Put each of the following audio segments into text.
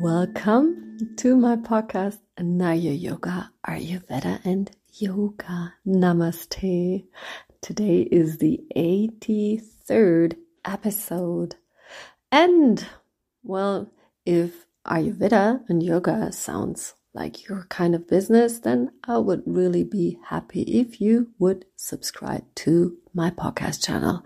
Welcome to my podcast, Nayur Yoga, Ayurveda, and Yoga. Namaste. Today is the 83rd episode. And, well, if Ayurveda and yoga sounds like your kind of business, then I would really be happy if you would subscribe to my podcast channel.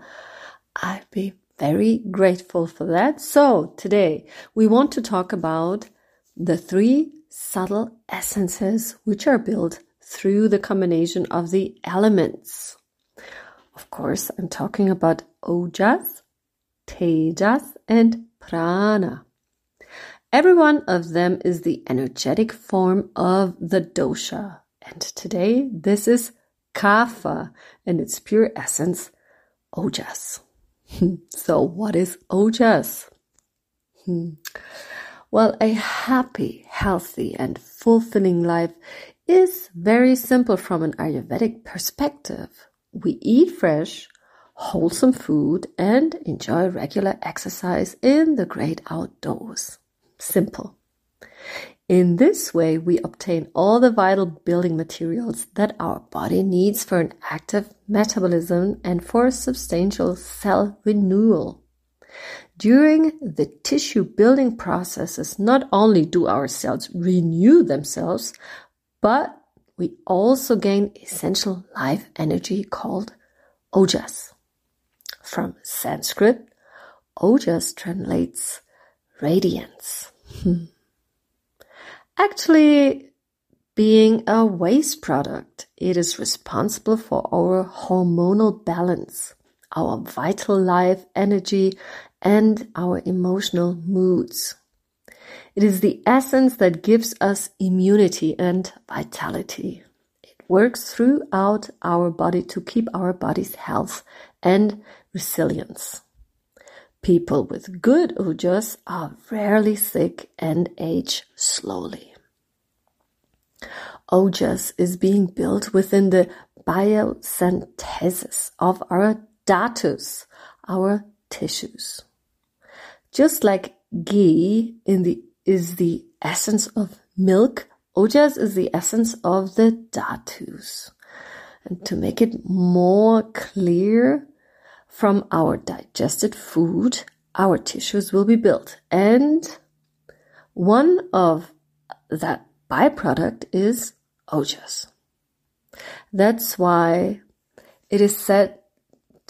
I'd be very grateful for that. So today we want to talk about the three subtle essences which are built through the combination of the elements. Of course, I'm talking about ojas, tejas, and prana. Every one of them is the energetic form of the dosha. And today, this is kapha and its pure essence, ojas. so, what is ojas? Hmm. Well, a happy, healthy, and fulfilling life is very simple from an Ayurvedic perspective. We eat fresh, wholesome food and enjoy regular exercise in the great outdoors. Simple. In this way, we obtain all the vital building materials that our body needs for an active metabolism and for substantial cell renewal. During the tissue building processes, not only do our cells renew themselves, but we also gain essential life energy called ojas. From Sanskrit, ojas translates radiance. Actually, being a waste product, it is responsible for our hormonal balance, our vital life energy, and our emotional moods. It is the essence that gives us immunity and vitality. It works throughout our body to keep our body's health and resilience. People with good ojas are rarely sick and age slowly. Ojas is being built within the biosynthesis of our dhatus, our tissues. Just like ghee in the, is the essence of milk, ojas is the essence of the dhatus. And to make it more clear, from our digested food, our tissues will be built. And one of that byproduct is ojas. That's why it is said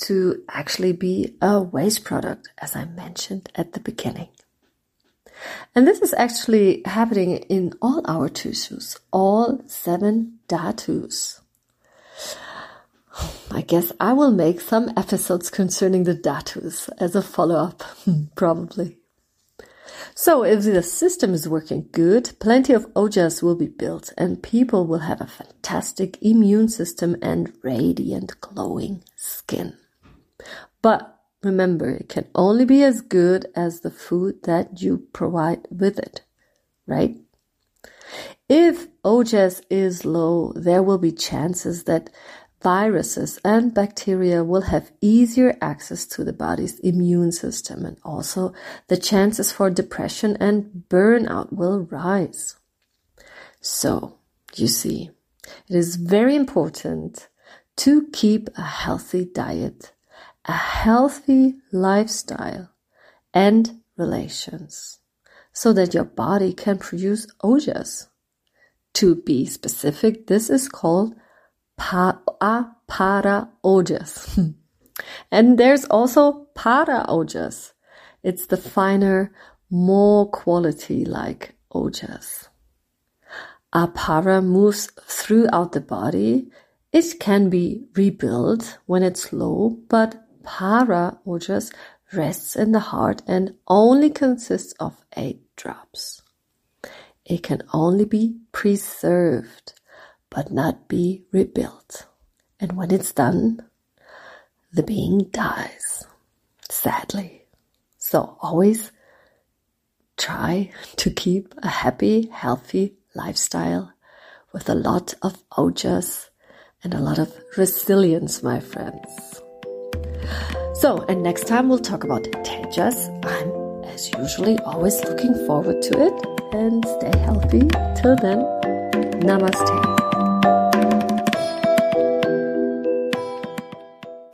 to actually be a waste product, as I mentioned at the beginning. And this is actually happening in all our tissues, all seven dhatus. I guess I will make some episodes concerning the dhatus as a follow up, probably. So, if the system is working good, plenty of ojas will be built and people will have a fantastic immune system and radiant, glowing skin. But remember, it can only be as good as the food that you provide with it, right? If ojas is low, there will be chances that viruses and bacteria will have easier access to the body's immune system and also the chances for depression and burnout will rise. So, you see, it is very important to keep a healthy diet, a healthy lifestyle, and relations so that your body can produce ojas. To be specific, this is called pa- para ojas. and there's also para ojas. It's the finer, more quality like ojas. Apara moves throughout the body. It can be rebuilt when it's low, but para ojas rests in the heart and only consists of eight drops. It can only be preserved but not be rebuilt. And when it's done, the being dies, sadly. So always try to keep a happy, healthy lifestyle with a lot of ojas and a lot of resilience, my friends. So, and next time we'll talk about tejas. I'm as usually, always looking forward to it and stay healthy. Till then, namaste.